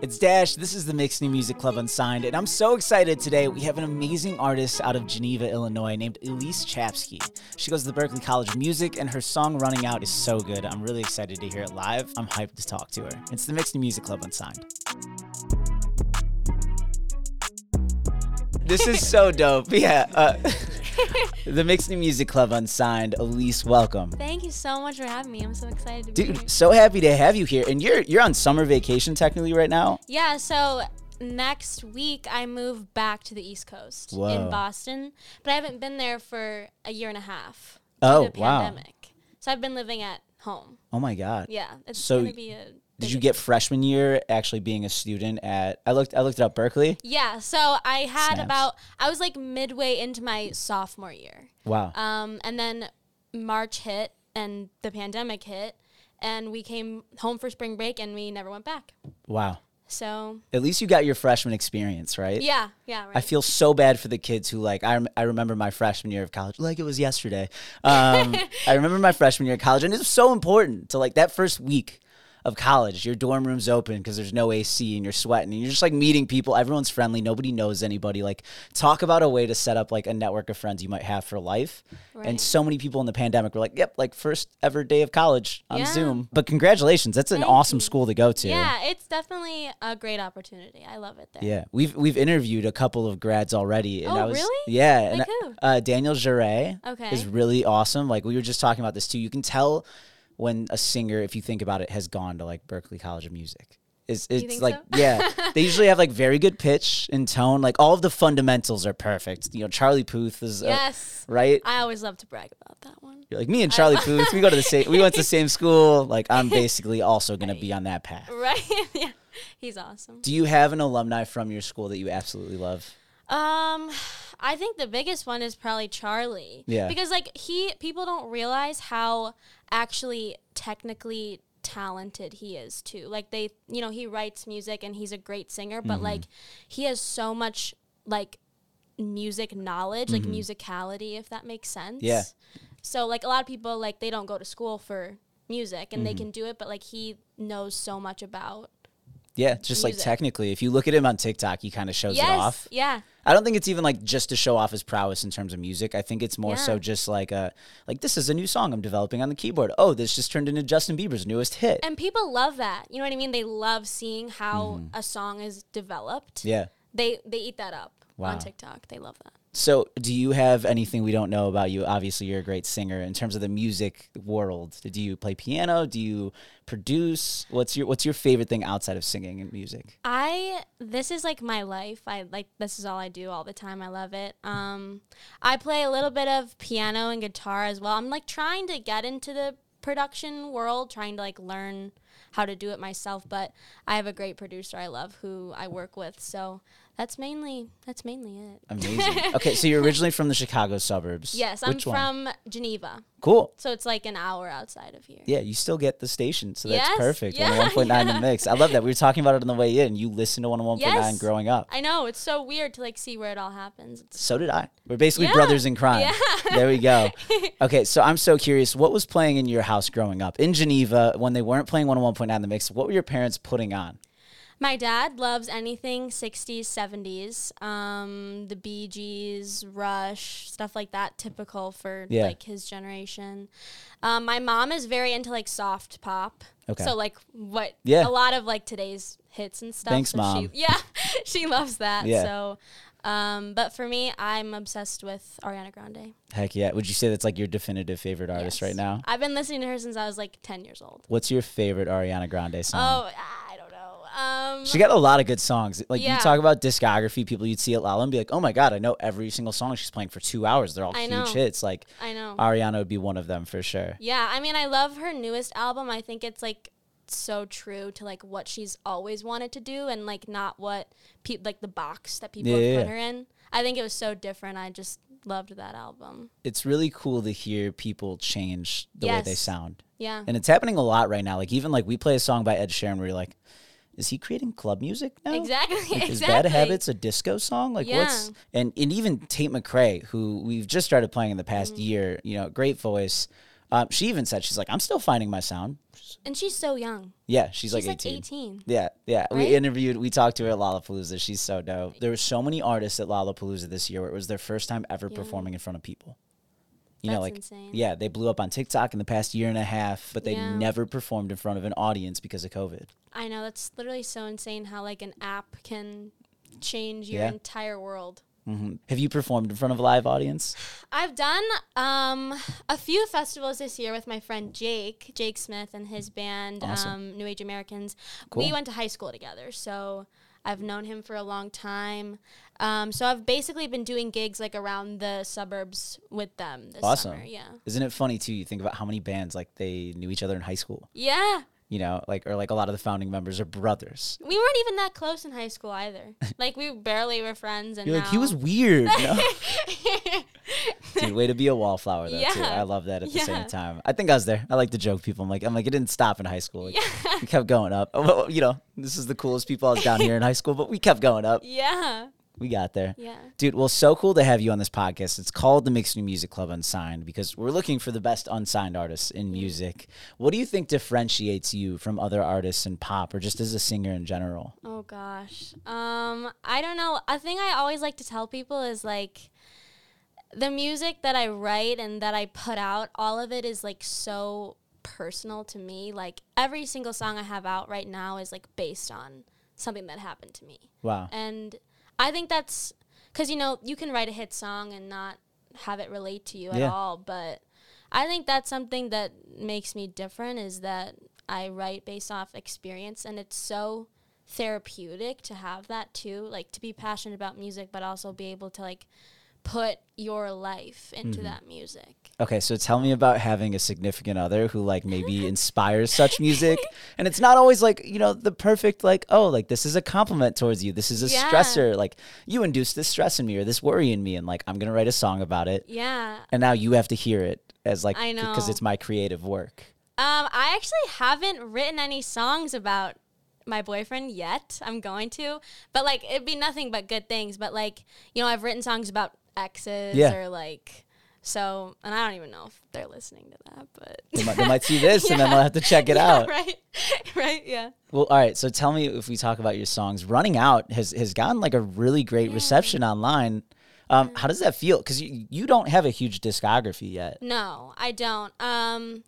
It's Dash. This is the Mix New Music Club Unsigned, and I'm so excited today. We have an amazing artist out of Geneva, Illinois, named Elyse Chapski. She goes to the Berklee College of Music, and her song "Running Out" is so good. I'm really excited to hear it live. I'm hyped to talk to her. It's the Mix New Music Club Unsigned. This is so dope. Yeah. Uh, the Mix New Music Club Unsigned. Elyse, welcome. Thank you so much for having me. I'm so excited to be here. Dude, so happy to have you here. And you're you're on summer vacation technically right now. Yeah, so next week I move back to the East Coast Whoa. in Boston, but I haven't been there for a year and a half. Oh, to wow. pandemic. So I've been living at home. Oh my god. Yeah, it's So gonna be a. Did you get freshman year actually being a student at I looked I looked it up Berklee? Yeah, so I had Snaps. about I was like midway into my sophomore year. Wow. Um, and then March hit and the pandemic hit, and we came home for spring break and we never went back. wow. So At least you got your freshman experience, right? yeah, yeah, right. I feel so bad for the kids who like I, rem- I remember my freshman year of college like it was yesterday. Um, I remember my freshman year of college and it was so important to like that first week of college. Your dorm room's open because there's no AC and you're sweating and you're just like meeting people. Everyone's friendly. Nobody knows anybody. Like talk about a way to set up like a network of friends you might have for life. And so many people in the pandemic were like, "Yep, like first ever day of college on Yeah. Zoom." But congratulations, that's an Thank awesome you. school to go to. Yeah, it's definitely a great opportunity. I love it there. Yeah, we've we've interviewed a couple of grads already, and Oh, I was really? yeah, and Like who? uh, Daniel Jarre Okay. is really awesome. Like we were just talking about this too. You can tell when a singer, if you think about it, has gone to like Berklee College of Music. It's it's like so? yeah, they usually have like very good pitch and tone. Like all of the fundamentals are perfect. You know, Charlie Puth is Yes. right. I always love to brag about that one. You're like me and Charlie Puth. We go to the same. We went to the same school. Like I'm basically also gonna be on that path. Right? yeah. He's awesome. Do you have an alumni from your school that you absolutely love? Um I think the biggest one is probably Charlie. Yeah. Because like he people don't realize how actually technically talented he is too. Like they you know, he writes music and he's a great singer, but mm-hmm. like he has so much like music knowledge, like mm-hmm. musicality if that makes sense. Yeah. So like a lot of people like they don't go to school for music and they mm-hmm. can do it, but like he knows so much about Yeah, just like technically, if you look at him on TikTok, he kind of shows yes, it off. yeah, I don't think it's even like just to show off his prowess in terms of music. I think it's more so just like a like this is a new song I'm developing on the keyboard. Oh, this just turned into Justin Bieber's newest hit. and people love that. You know what I mean? They love seeing how mm-hmm. a song is developed. yeah. They they eat that up Wow. on TikTok. They love that. So, do you have anything we don't know about you? Obviously, you're a great singer. In terms of the music world, do you play piano? Do you produce? What's your What's your favorite thing outside of singing and music? I this is like my life. I like this is all I do all the time. I love it. Um I play a little bit of piano and guitar as well. I'm like trying to get into the production world, trying to like learn how to do it myself, but I have a great producer I love who I work with. So that's mainly that's mainly it. Amazing. okay, so you're originally from the Chicago suburbs. Yes, I'm one? from Geneva. Cool. So it's like an hour outside of here. Yeah, you still get the station, so that's Yes, perfect. yeah, 101.9 yeah. the mix. I love that. We were talking about it on the way in. You listened to 101.9 Yes. growing up. I know, it's so weird to like see where it all happens. It's So did I. We're basically Yeah. brothers in crime. Yeah. There we go. Okay, so I'm so curious. What was playing in your house growing up in Geneva when they weren't playing 101.9 the mix? What were your parents putting on? My dad loves anything 60s, 70s. Um, the Bee Gees, Rush, stuff like that, typical for Yeah. like his generation. Um, my mom is very into like soft pop. Okay. So like what Yeah. a lot of like today's hits and stuff. Thanks, so Mom. She, yeah, she loves that. Yeah. So um, but for me, I'm obsessed with Ariana Grande. Heck yeah. Would you say that's like your definitive favorite artist Yes. right now? I've been listening to her since I was like 10 years old. What's your favorite Ariana Grande song? Oh, I don't know. Um, She got a lot of good songs. Like you talk about discography, people you'd see at Lolla and be like, "Oh my god, I know every single song she's playing for two hours. They're all I huge know. hits." Like I know. Ariana would be one of them for sure. Yeah, I mean, I love her newest album. I think it's like so true to like what she's always wanted to do, and like not what people like the box that people Yeah, yeah, put her in. I think it was so different. I just loved that album. It's really cool to hear people change the way they sound. Yeah, And it's happening a lot right now. Like even like we play a song by Ed Sheeran where you're like, is he creating club music now? exactly. Like, Is exactly. Bad Habits a disco song? Like what's Yeah. and and even Tate McRae, who we've just started playing in the past Mm-hmm. year, you know, great voice. Um, she even said she's like, I'm still finding my sound. And she's so young. Yeah, she's, She's like like 18. 18. Yeah, yeah. We interviewed, we talked to her at Lollapalooza. She's so dope. There were so many artists at Lollapalooza this year where it was their first time ever Yeah. performing in front of people. You know, like insane. yeah, they blew up on TikTok in the past year and a half, but they Yeah. never performed in front of an audience because of COVID. I know that's literally so insane how like an app can change your Yeah. entire world. hmm Have you performed in front of a live audience? I've done um, a few festivals this year with my friend Jake, Jake Smith, and his band, Awesome. um, New Age Americans. Cool. We went to high school together, so I've known him for a long time. Um, so I've basically been doing gigs like around the suburbs with them this Awesome. summer. Yeah. Isn't it funny too? You think about how many bands like they knew each other in high school. Yeah. You know, like or like a lot of the founding members are brothers. We weren't even that close in high school either. like we barely were friends, and You're like he was weird. No? Dude, way to be a wallflower though too. Yeah. I love that at the same time. I think I was there. I like to joke people. I'm like, I'm like, it didn't stop in high school. Like, Yeah. We kept going up. Oh, well, you know, this is the coolest people I was down here in high school, but we kept going up. yeah. We got there. Yeah. Dude, well, so cool to have you on this podcast. It's called the Mix New Music Club Unsigned because we're looking for the best unsigned artists in music. What do you think differentiates you from other artists in pop or just as a singer in general? Oh gosh. Um, I don't know. A thing I always like to tell people is like the music that I write and that I put out, all of it is like so personal to me. Like every single song I have out right now is like based on something that happened to me. Wow. And I think that's cuz you know, you can write a hit song and not have it relate to you at Yeah. all, but I think that's something that makes me different is that I write based off experience and it's so therapeutic to have that too, like to be passionate about music but also be able to like put your life into that music. Okay, so tell me about having a significant other who like maybe inspires such music. And it's not always like, you know, the perfect like, oh, like this is a compliment towards you. This is a Yeah. stressor. Like you induced this stress in me or this worry in me and like I'm going to write a song about it. Yeah. And now you have to hear it as like I know because it's my creative work. Um, I actually haven't written any songs about my boyfriend yet. I'm going to, but like it'd be nothing but good things. But like you know, I've written songs about exes Yeah. or like so, and I don't even know if they're listening to that, but They might, they might see this and then Yeah. they'll have to check it Yeah, out. Right, right, yeah. Well, all right. So tell me if we talk about your songs. Running Out has has gotten like a really great reception online. Um, how does that feel? Because you, you don't have a huge discography yet. No, I don't. Um,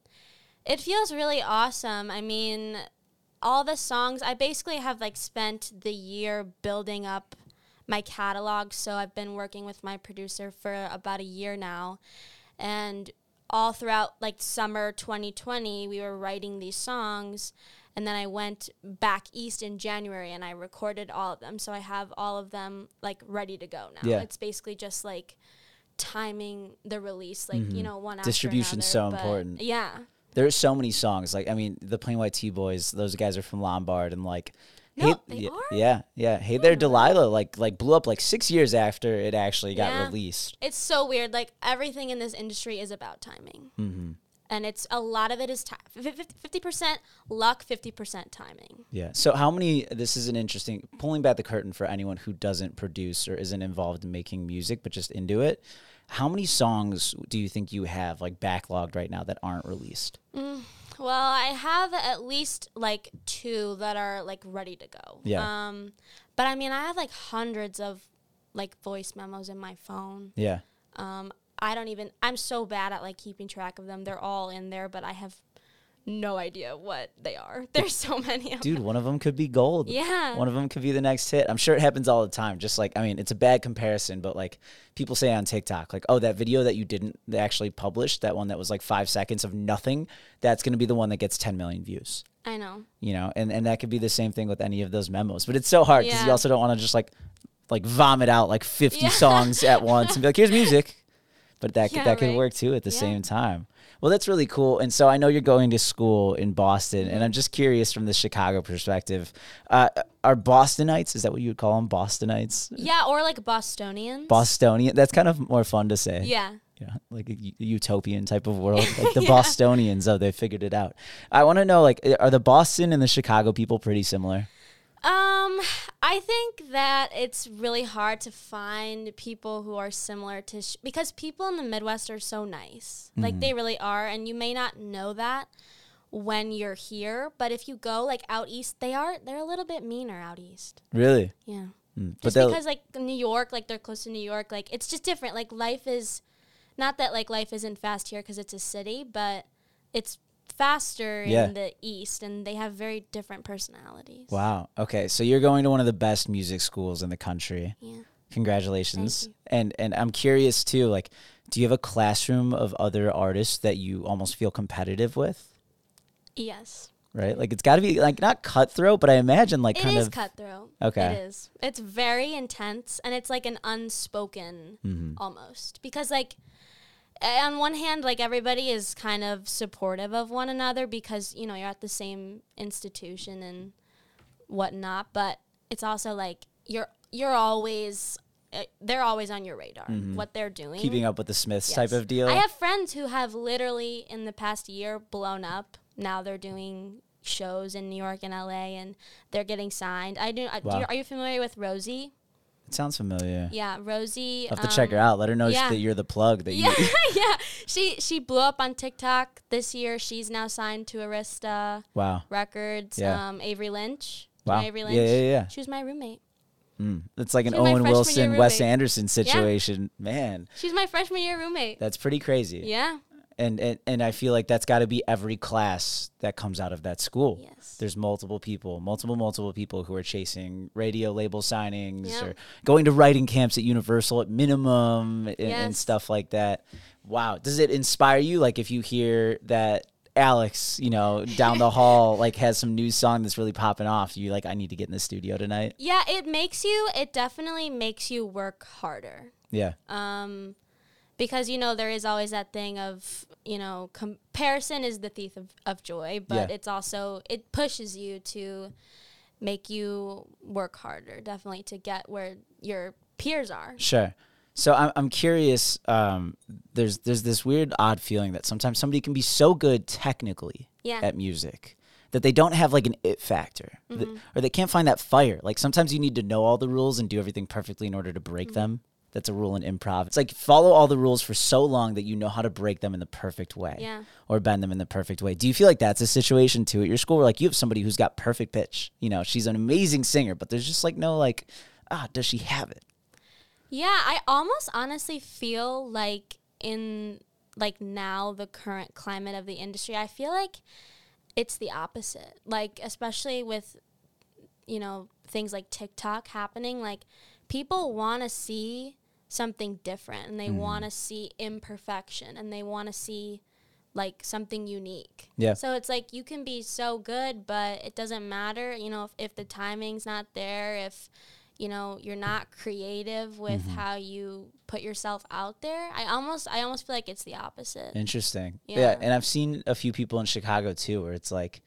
it feels really awesome. I mean, all the songs, I basically have like spent the year building up my catalog. So I've been working with my producer for about a year now. And all throughout like summer 2020, we were writing these songs. And then I went back east in January and I recorded all of them. So I have all of them like ready to go now. Yeah. It's basically just like timing the release, like, you mm-hmm. know, one Distribution's so important. Yeah. There's so many songs. Like I mean, the Plain White T Boys. Those guys are from Lombard and like. No, hey, they yeah, are? yeah, yeah. Hey there, Delilah. Like, like blew up like six years after it actually got Yeah. released. It's so weird. Like everything in this industry is about timing. Mm-hmm. And it's a lot of it is time. Fifty percent luck, fifty percent timing. Yeah. So how many? This is an interesting pulling back the curtain for anyone who doesn't produce or isn't involved in making music, but just into it. How many songs do you think you have like backlogged right now that aren't released? Well, I have at least like two that are like ready to go. Yeah. Um, but I mean, I have like hundreds of like voice memos in my phone. Yeah. Um, I don't even. I'm so bad at like keeping track of them. They're all in there, but I have no idea what they are. There's so many of Dude, one of them could be gold. Yeah. One of them could be the next hit. I'm sure it happens all the time. Just like, I mean, it's a bad comparison, but like people say on TikTok, like, oh, that video that you didn't actually publish, that one that was like five seconds of nothing, that's going to be the one that gets 10 million views. I know. You know, and, and that could be the same thing with any of those memos. But it's so hard because you also don't want to just like, like vomit out like 50 Yeah. songs at once and be like, here's music. But that, could Yeah, that could work too at the Yeah. same time. Well, that's really cool. And so I know you're going to school in Boston, and. I'm just curious from the Chicago perspective. Uh, are Bostonites, is that what you would call them? Bostonites? Yeah, or like Bostonians. Bostonian? That's kind of more fun to say. Yeah. Yeah, like a utopian type of world. Like the Bostonians, oh, they figured it out. I want to know, like, are the Boston and the Chicago people pretty similar? Um, I think that it's really hard to find people who are similar to sh- because people in the Midwest are so nice. Like Mm-hmm. they really are, and you may not know that when you're here, but if you go like out east, they are they're a little bit meaner out east. Really? Yeah. Mm. Just they'll- because like New York, like they're close to New York, like it's just different. Like life is not that like life isn't fast here because it's a city, but it's faster Yeah. in the east, and they have very different personalities. wow. Okay, so you're going to one of the best music schools in the country. Yeah. Congratulations. And and I'm curious too, like, do you have a classroom of other artists that you almost feel competitive with? Yes. Right? Like it's got to be like not cutthroat, but I imagine like It kind is of cutthroat. Okay. It is. It's very intense and it's like an unspoken Mm-hmm. almost. Because like on one hand, like everybody is kind of supportive of one another because, you know, you're at the same institution and whatnot, but it's also like you're you're always eh, they're always on your radar. What they're doing. Mm-hmm. keeping up with the Smiths Yes. type of deal. I have friends who have literally in the past year blown up. Now they're doing shows in New York and LA, and they're getting signed. I do. I, do you, are you familiar with Rosie? It sounds familiar. Yeah, Rosie. I'll have to check her out. Let her know yeah. that you're the plug that Yeah, you yeah. She she blew up on TikTok this year. She's now signed to Arista Wow. Records. Yeah. Um, Avery Lynch. Do you know Wow. Avery Yeah, Lynch. yeah, yeah. She was my roommate. Mm. It's like an Owen Wilson, Wes. Anderson situation. Man, She's my freshman year roommate. that's pretty crazy. yeah. And, and and I feel like that's got to be every class that comes out of that school. Yes. There's multiple people, multiple multiple people who are chasing radio label signings Yeah. or going to writing camps at Universal at minimum and, and stuff like that. Wow, does it inspire you? Like if you hear that Alex, you know, down the hall, like has some new song that's really popping off, you like, I need to get in the studio tonight. Yeah, it makes you. It definitely makes you work harder. Yeah, um, because you know there is always that thing of you know comparison is the thief of, of joy but Yeah. it's also it pushes you to make you work harder definitely to get where your peers are Sure. So I'm I'm curious. Um, there's there's this weird odd feeling that sometimes somebody can be so good technically Yeah. at music that they don't have like an it factor, Mm-hmm. or they can't find that fire. Like sometimes you need to know all the rules and do everything perfectly in order to break Mm-hmm. them. That's a rule in improv. It's like follow all the rules for so long that you know how to break them in the perfect way, Yeah. or bend them in the perfect way. Do you feel like that's a situation too at your school where like you have somebody who's got perfect pitch? You know, she's an amazing singer, but there's just like no like, ah, does she have it? Yeah, I almost honestly feel like in like now the current climate of the industry, I feel like it's the opposite. Like especially with you know, things like TikTok happening, like people want to see something different and they Mm-hmm. want to see imperfection and they want to see like something unique. Yeah. So it's like you can be so good, but it doesn't matter, you know, if, if the timing's not there, if you know you're not creative with Mm-hmm. how you put yourself out there. I almost I almost feel like it's the opposite. Interesting. Yeah. Yeah. and I've seen a few people in Chicago too, where it's like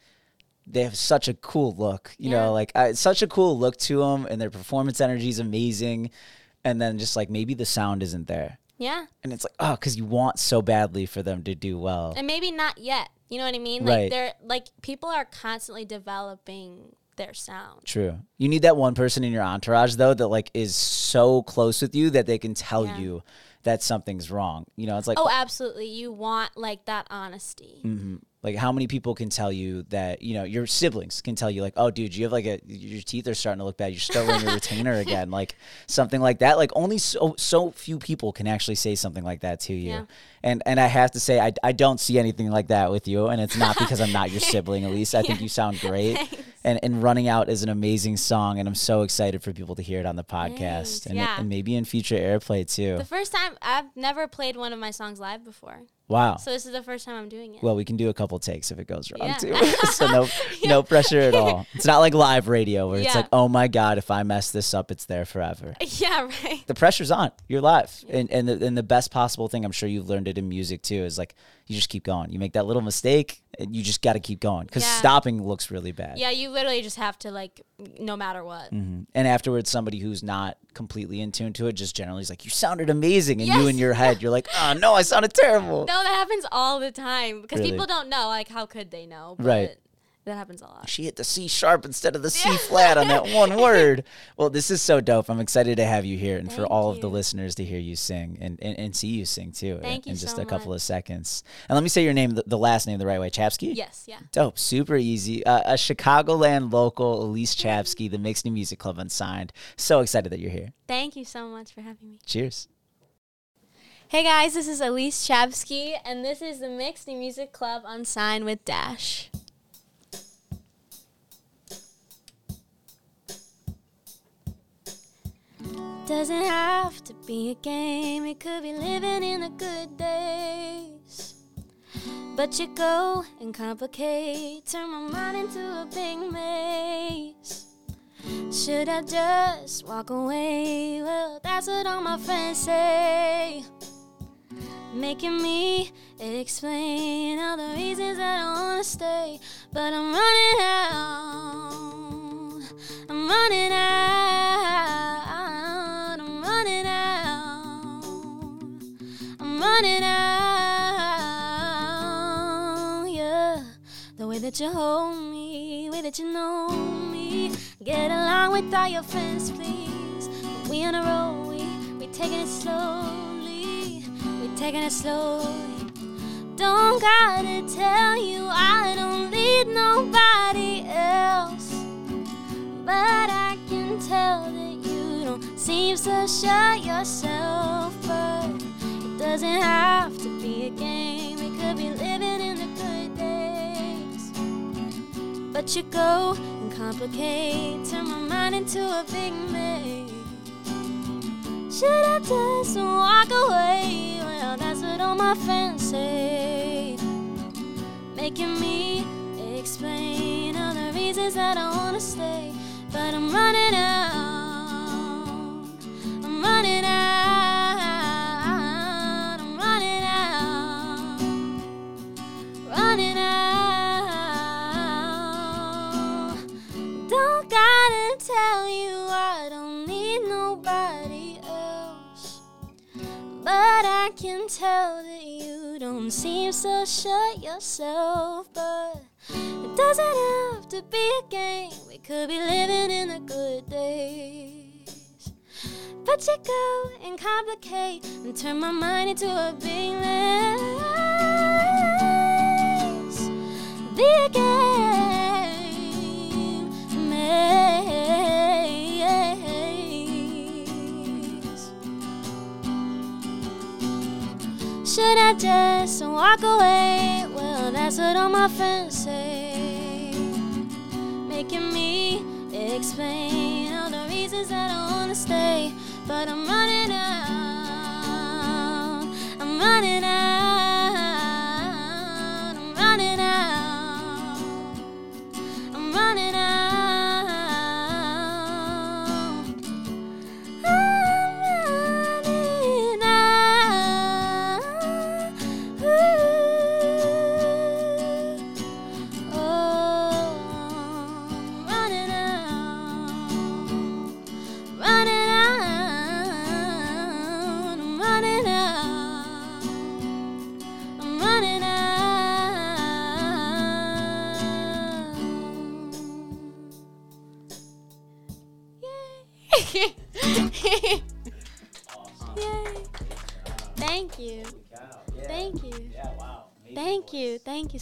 they have such a cool look. You Yeah. know, like uh, such a cool look to them, and their performance energy is amazing. And then just like maybe the sound isn't there, Yeah. and it's like oh, because you want so badly for them to do well. And maybe not yet. You know what I mean? Right. Like they're like people are constantly developing their sound. True. You need that one person in your entourage though that like is so close with you that they can tell Yeah. you that something's wrong. You know, it's like Oh, absolutely. You want like that honesty. hmm Like how many people can tell you that you know your siblings can tell you like, oh, dude, you have like a your teeth are starting to look bad. you're still wearing your retainer again, like something like that. Like only so so few people can actually say something like that to you. Yeah. And and I have to say I, I don't see anything like that with you, and it's not because I'm not your sibling. At least I think you sound great. And and running out is an amazing song, and I'm so excited for people to hear it on the podcast, Thanks. and, Yeah. and maybe in future airplay too. The first time I've never played one of my songs live before. Wow. So this is the first time I'm doing it. Well, we can do a couple takes if it goes wrong Yeah. too. so no, no pressure at all. It's not like live radio where it's like, oh my god, if I mess this up, it's there forever. yeah, right. The pressure's on. You're live, and and the, and the best possible thing, I'm sure you've learned it in music too, is like you just keep going. You make that little mistake, and you just got to keep going because Yeah. stopping looks really bad. Yeah, you literally just have to like no matter what. Mhm. And afterwards, somebody who's not completely in tune to it just generally is like, "You sounded amazing," and you in your head, you're like, "Oh no, I sounded terrible." No, that happens all the time because Really? people don't know. Like, how could they know? But Right. That happens a lot. She hit the C sharp instead of the C flat on that one word. Well, this is so dope. I'm excited to have you here and for Thank all of the listeners to hear you sing and, and, and see you sing too Thank in, you in just so a couple of seconds. And let me say your name, the, the last name, the right way. Chapski? Yes, yeah. Dope, super easy. Uh, a Chicagoland local, Elyse Chapski, the Mix New Music Club Unsigned. So excited that you're here. Thank you so much for having me. Cheers. Hey guys, this is Elyse Chapski, and this is the Mix New Music Club Unsigned with Dash. Doesn't have to be a game, it could be living in the good days. But you go and complicate, turn my mind into a big maze. Should I just walk away? Well, that's what all my friends say. Making me explain all the reasons I don't wanna stay. But I'm running out. That you hold me, way that you know me. Get along with all your friends, please. We on a roll, we we taking it slowly. We taking it slowly. Don't gotta tell you I don't need nobody else. But I can tell that you don't seem so sure yourself. But it doesn't have But you go and complicate, turn my mind into a big maze. Should I just walk away? Well, that's what all my friends say. Making me explain all the reasons I don't wanna stay. But I'm running out. Can tell that you don't seem so sure yourself. But it doesn't have to be a game. We could be living in the good days. But you go and complicate and turn my mind into a big mess. Be a game maze. Should I just walk away? Well, that's what all my friends say. Making me explain all the reasons I don't wanna stay. But I'm running out. I'm running out.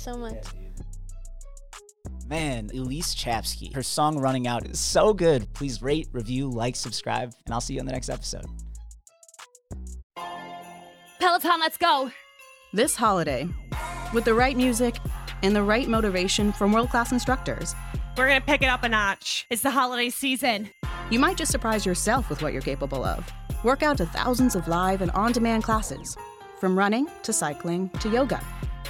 So much. Man, Elyse Chapski. Her song Running Out is so good. Please rate, review, like, subscribe, and I'll see you on the next episode. Peloton, let's go. This holiday, with the right music and the right motivation from world class instructors, We're going to pick it up a notch. It's the holiday season. you might just surprise yourself with what you're capable of. Work out to thousands of live and on demand classes, from running to cycling to yoga.